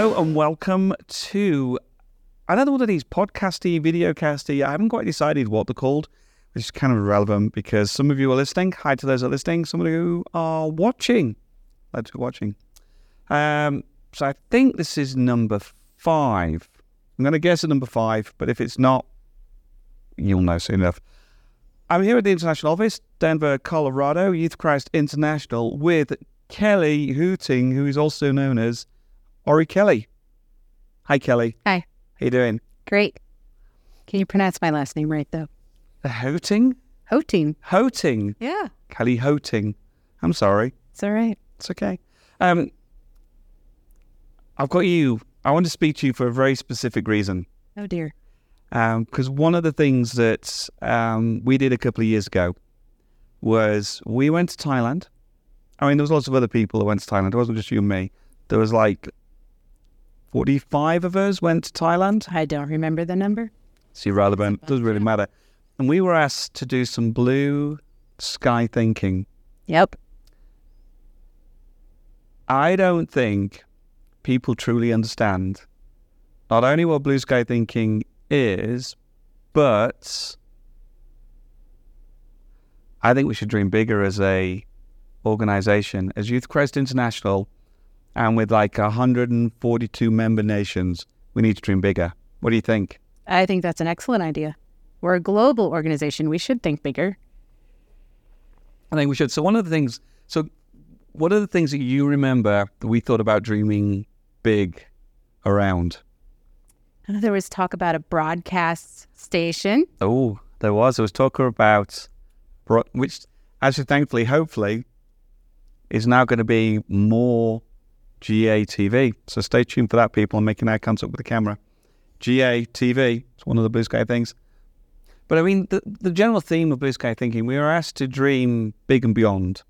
Hello and welcome to another one of these podcasty, videocasty. I haven't quite decided what they're called, which is kind of irrelevant because some of you are listening. Hi to those that are listening. Some of you are watching. Let's be watching. Um, so I think this is number five. I'm going to guess at number five, but if it's not, you'll know soon enough. I'm here at the International Office, Denver, Colorado, Youth Christ International, with Kelly Hooting, who is also known as Ori Kelly. Hi, Kelly. Hi. How you doing? Great. Can you pronounce my last name right, though? The Hooting? Hoeting. Hoeting. Yeah. Kelly Hoeting. I'm sorry. It's all right. It's okay. Um, I've got you. I want to speak to you for a very specific reason. Oh, dear. Because one of the things that um, we did a couple of years ago was we went to Thailand. I mean, there was lots of other people that went to Thailand. It wasn't just you and me. There was like 45 of us went to Thailand. I don't remember the number. See, rather than, doesn't really matter. And we were asked to do some blue sky thinking. Yep. I don't think people truly understand not only what blue sky thinking is, but I think we should dream bigger as a organization, as Youth Christ International, and with like 142 member nations, we need to dream bigger. What do you think? I think that's an excellent idea. We're a global organization. We should think bigger. I think we should. So one of the things, so what are the things that you remember that we thought about dreaming big around? Uh, there was talk about a broadcast station. Oh, there was. There was talk about, bro- which actually, thankfully, hopefully, is now going to be more GA TV. So stay tuned for that, people. I'm making eye contact with the camera. GA TV. It's one of the blue sky things. But I mean, the, the general theme of blue sky thinking, we were asked to dream big and beyond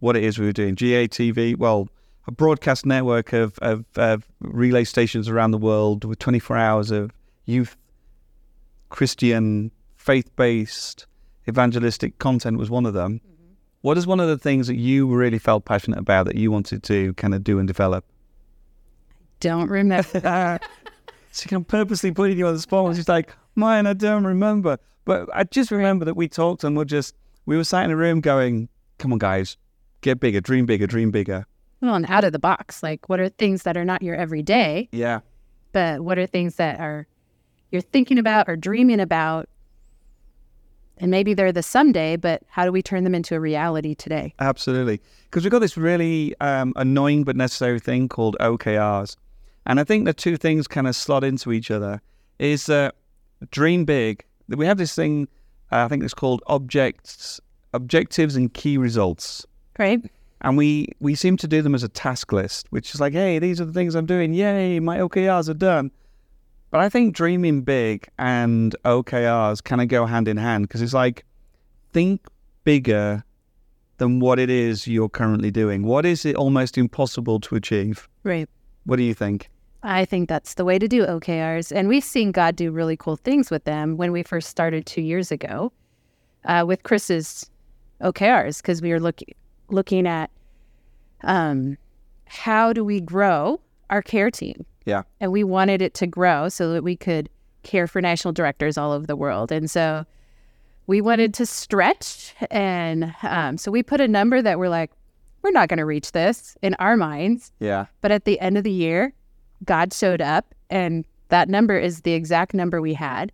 what it is we were doing. GA TV, well, a broadcast network of, of, of relay stations around the world with 24 hours of youth, Christian, faith based, evangelistic content was one of them. What is one of the things that you really felt passionate about that you wanted to kind of do and develop? I don't remember. So I'm purposely putting you on the spot. It's just like, man, I don't remember. But I just remember that we talked and we're just, we were sat in a room going, come on, guys, get bigger, dream bigger, dream bigger. well, and out of the box. Like, what are things that are not your everyday, Yeah. but what are things that are you're thinking about or dreaming about? And maybe they're the someday, but how do we turn them into a reality today? Absolutely. Because we've got this really um, annoying but necessary thing called OKRs. And I think the two things kind of slot into each other is uh, dream big. We have this thing, uh, I think it's called objects, objectives and key results. Great. And we, we seem to do them as a task list, which is like, hey, these are the things I'm doing. Yay, my OKRs are done. But I think dreaming big and OKRs kind of go hand in hand because it's like, think bigger than what it is you're currently doing. What is it almost impossible to achieve? Right. What do you think? I think that's the way to do OKRs. And we've seen God do really cool things with them when we first started two years ago uh, with Chris's OKRs, because we were looking looking at um, how do we grow our care team? Yeah. And we wanted it to grow so that we could care for national directors all over the world. And so we wanted to stretch. And um, so we put a number that we're like, we're not going to reach this in our minds. Yeah. But at the end of the year, God showed up, and that number is the exact number we had.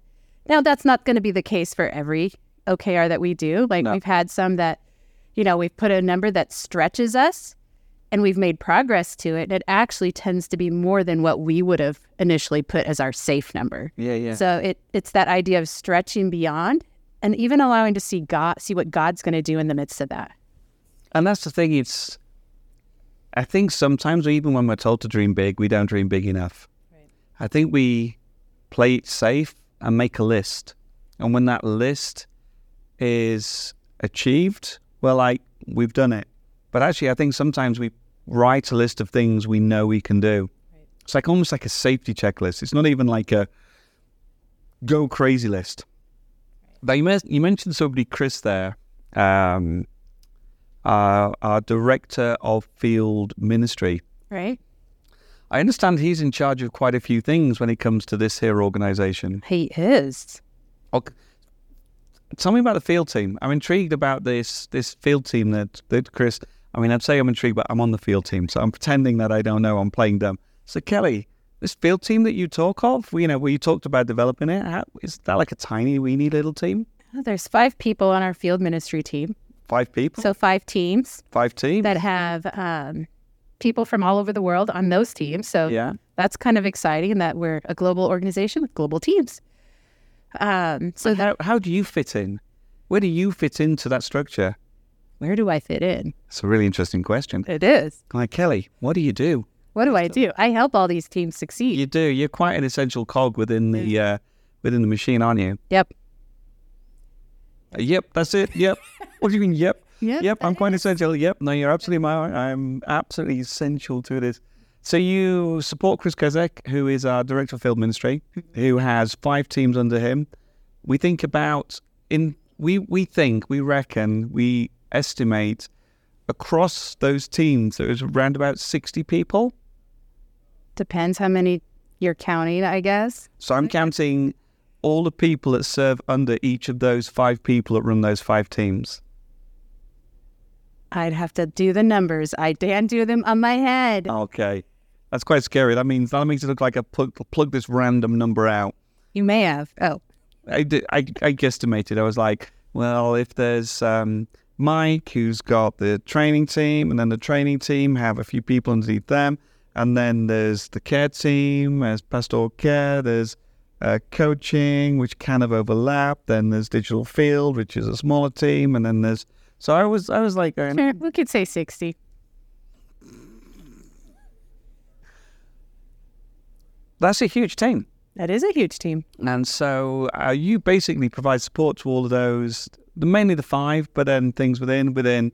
Now, that's not going to be the case for every OKR that we do. Like, No. we've had some that, you know, we've put a number that stretches us and we've made progress to it. And it actually tends to be more than what we would have initially put as our safe number. Yeah, yeah. So it, it's that idea of stretching beyond and even allowing to see God, see what God's going to do in the midst of that. And that's the thing. It's, I think sometimes, even when we're told to dream big, we don't dream big enough. I think we play it safe and make a list. And when that list is achieved, well, like we've done it. But actually, I think sometimes we write a list of things we know we can do. It's like almost like a safety checklist. It's not even like a go crazy list. Now you, you mentioned somebody, Chris, there, um, our, our director of field ministry. Right? I understand he's in charge of quite a few things when it comes to this here organization. He is. Okay. Tell me about the field team. I'm intrigued about this this field team that, that Chris. I mean, I'd say I'm intrigued, but I'm on the field team, so I'm pretending that I don't know. I'm playing dumb. So Kelly, this field team that you talk of, you know, where you talked about developing it, how, is that like a tiny, weeny little team? There's five people on our field ministry team. Five people. So five teams five teams. that have um, people from all over the world on those teams. So yeah. that's kind of exciting that we're a global organization with global teams. Um, so So how how do you fit in? Where do you fit into that structure? Where do I fit in? It's a really interesting question. It is. Like Kelly, what do you do? What do I do? I help all these teams succeed. You do. You're quite an essential cog within the uh, within the machine, aren't you? Yep. Uh, Yep, that's it. Yep. what do you mean? Yep. Yep, Yep. I'm quite essential. Yep. No, you're absolutely my. I'm absolutely essential to this. So you support Chris Kozek, who is our director of field ministry, who has five teams under him. We think about in we we think we reckon we estimate across those teams there was around about sixty people. Depends how many you're counting, I guess. So I'm counting all the people that serve under each of those five people that run those five teams. I'd have to do the numbers. I can't do them on my head. Okay, that's quite scary. That means that makes it look like I plug, plug this random number out. You may have. Oh, I, did, I I guesstimated. I was like, well, if there's um, Mike who's got the training team, and then the training team have a few people underneath them, and then there's the care team, there's pastoral care, there's uh, coaching, which kind of overlap. Then there's digital field, which is a smaller team, and then there's. So I was I was like, going, sure. We could say 60. that's a huge team. That is a huge team. And so uh, you basically provide support to all of those, mainly the five, but then things within, within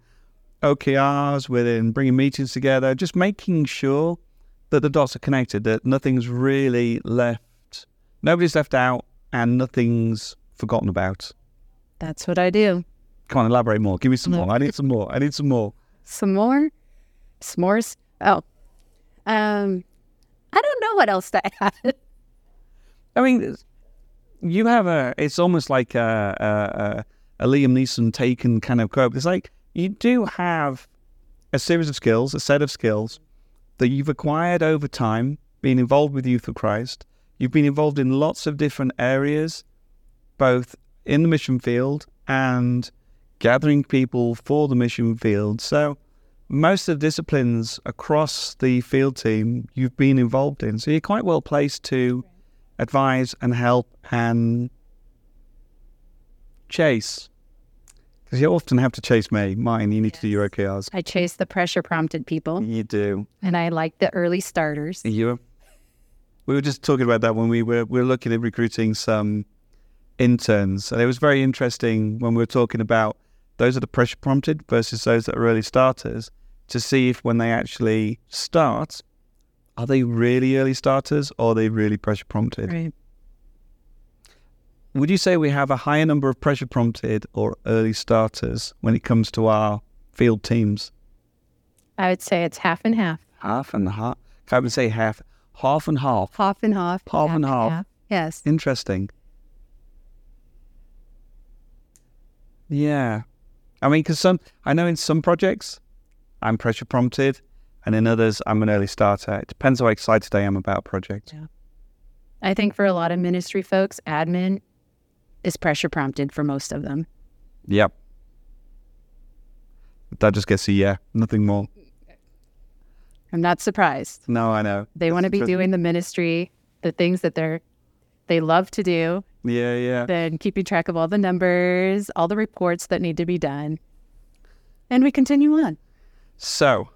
OKRs, within bringing meetings together, just making sure that the dots are connected, that nothing's really left, nobody's left out, and nothing's forgotten about. That's what I do. Come on, elaborate more. Give me some more. I need some more. I need some more. Some more? S'mores? Oh. Um, I don't know what else to add. I mean, you have a. It's almost like a, a, a, a Liam Neeson taken kind of quote. It's like you do have a series of skills, a set of skills that you've acquired over time, being involved with Youth for Christ. You've been involved in lots of different areas, both in the mission field and gathering people for the mission field. So most of the disciplines across the field team you've been involved in. So you're quite well placed to advise and help and chase. Because you often have to chase me. Mine, you need to do your OKRs. I chase the pressure prompted people You do. and I like the early starters. You. We were just talking about that when we were we were looking at recruiting some interns, and it was very interesting when we were talking about those that are pressure prompted versus those that are early starters to see if when they actually start, are they really early starters or are they really pressure prompted? Right. Would you say we have a higher number of pressure prompted or early starters when it comes to our field teams? I would say it's half and half. Half and half. Can't even say half. Half and half. Half and half. Half and half. Yes. Interesting. Yeah. I mean, because some, I know in some projects I'm pressure prompted, and in others I'm an early starter. It depends how excited I am about a project. I think for a lot of ministry folks, admin is pressure prompted for most of them. Yep. That just gets a yeah, nothing more. I'm not surprised. No, I know. They want to be doing the ministry, the things that they're they love to do, Yeah, yeah. then keeping track of all the numbers, all the reports that need to be done. And we continue on. So,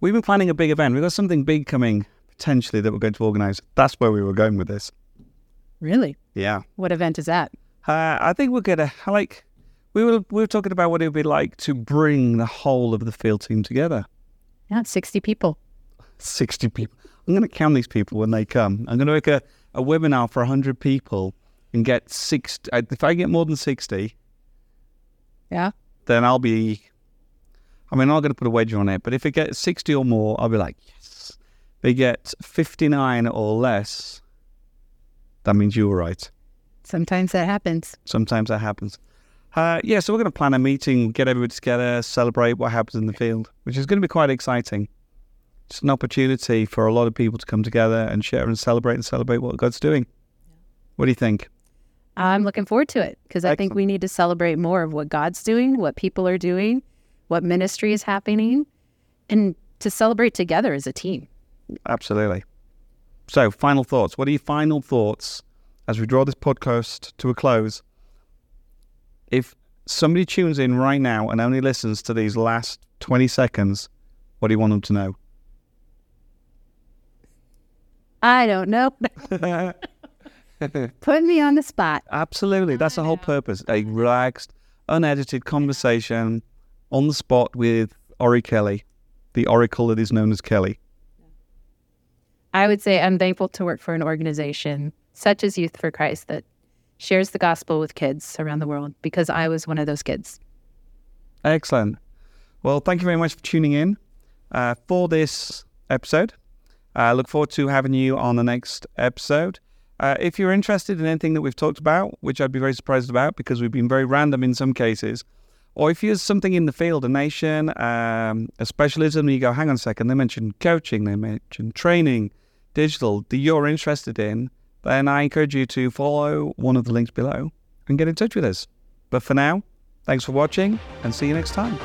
we've been planning a big event. We've got something big coming potentially that we're going to organise. That's where we were going with this. Really? Yeah. What event is that? Uh, I think we're gonna like we were we were talking about what it would be like to bring the whole of the field team together. Yeah, 60 people. Sixty people. I'm gonna count these people when they come. I'm gonna make a, a webinar for hundred people and get six. uh, If I get more than sixty, Yeah. then I'll be. I mean, I'm to put a wedge on it, but if it gets 60 or more, I'll be like, yes. If they get 59 or less, that means you were right. Sometimes that happens. Sometimes that happens. Uh, yeah, so we're going to plan a meeting, get everybody together, celebrate what happens in the field, which is going to be quite exciting. It's an opportunity for a lot of people to come together and share and celebrate and celebrate what God's doing. What do you think? I'm looking forward to it because I think we need to celebrate more of what God's doing, what people are doing, what ministry is happening, and to celebrate together as a team. Absolutely. So, final thoughts. What are your final thoughts as we draw this podcast to a close? If somebody tunes in right now and only listens to these last 20 seconds, what do you want them to know? I don't know. Put me on the spot. Absolutely. That's the whole purpose. A relaxed, unedited conversation on the spot with Ori Kelly, the oracle that is known as Kelly. I would say I'm thankful to work for an organization such as Youth for Christ that shares the gospel with kids around the world because I was one of those kids. Excellent. Well, thank you very much for tuning in uh, for this episode. I look forward to having you on the next episode. Uh, if you're interested in anything that we've talked about, which I'd be very surprised about because we've been very random in some cases, or if there's something in the field, a nation, um, a specialism, and you go, hang on a second, they mentioned coaching, they mentioned training, digital, that you're interested in, then I encourage you to follow one of the links below and get in touch with us. But for now, thanks for watching and see you next time.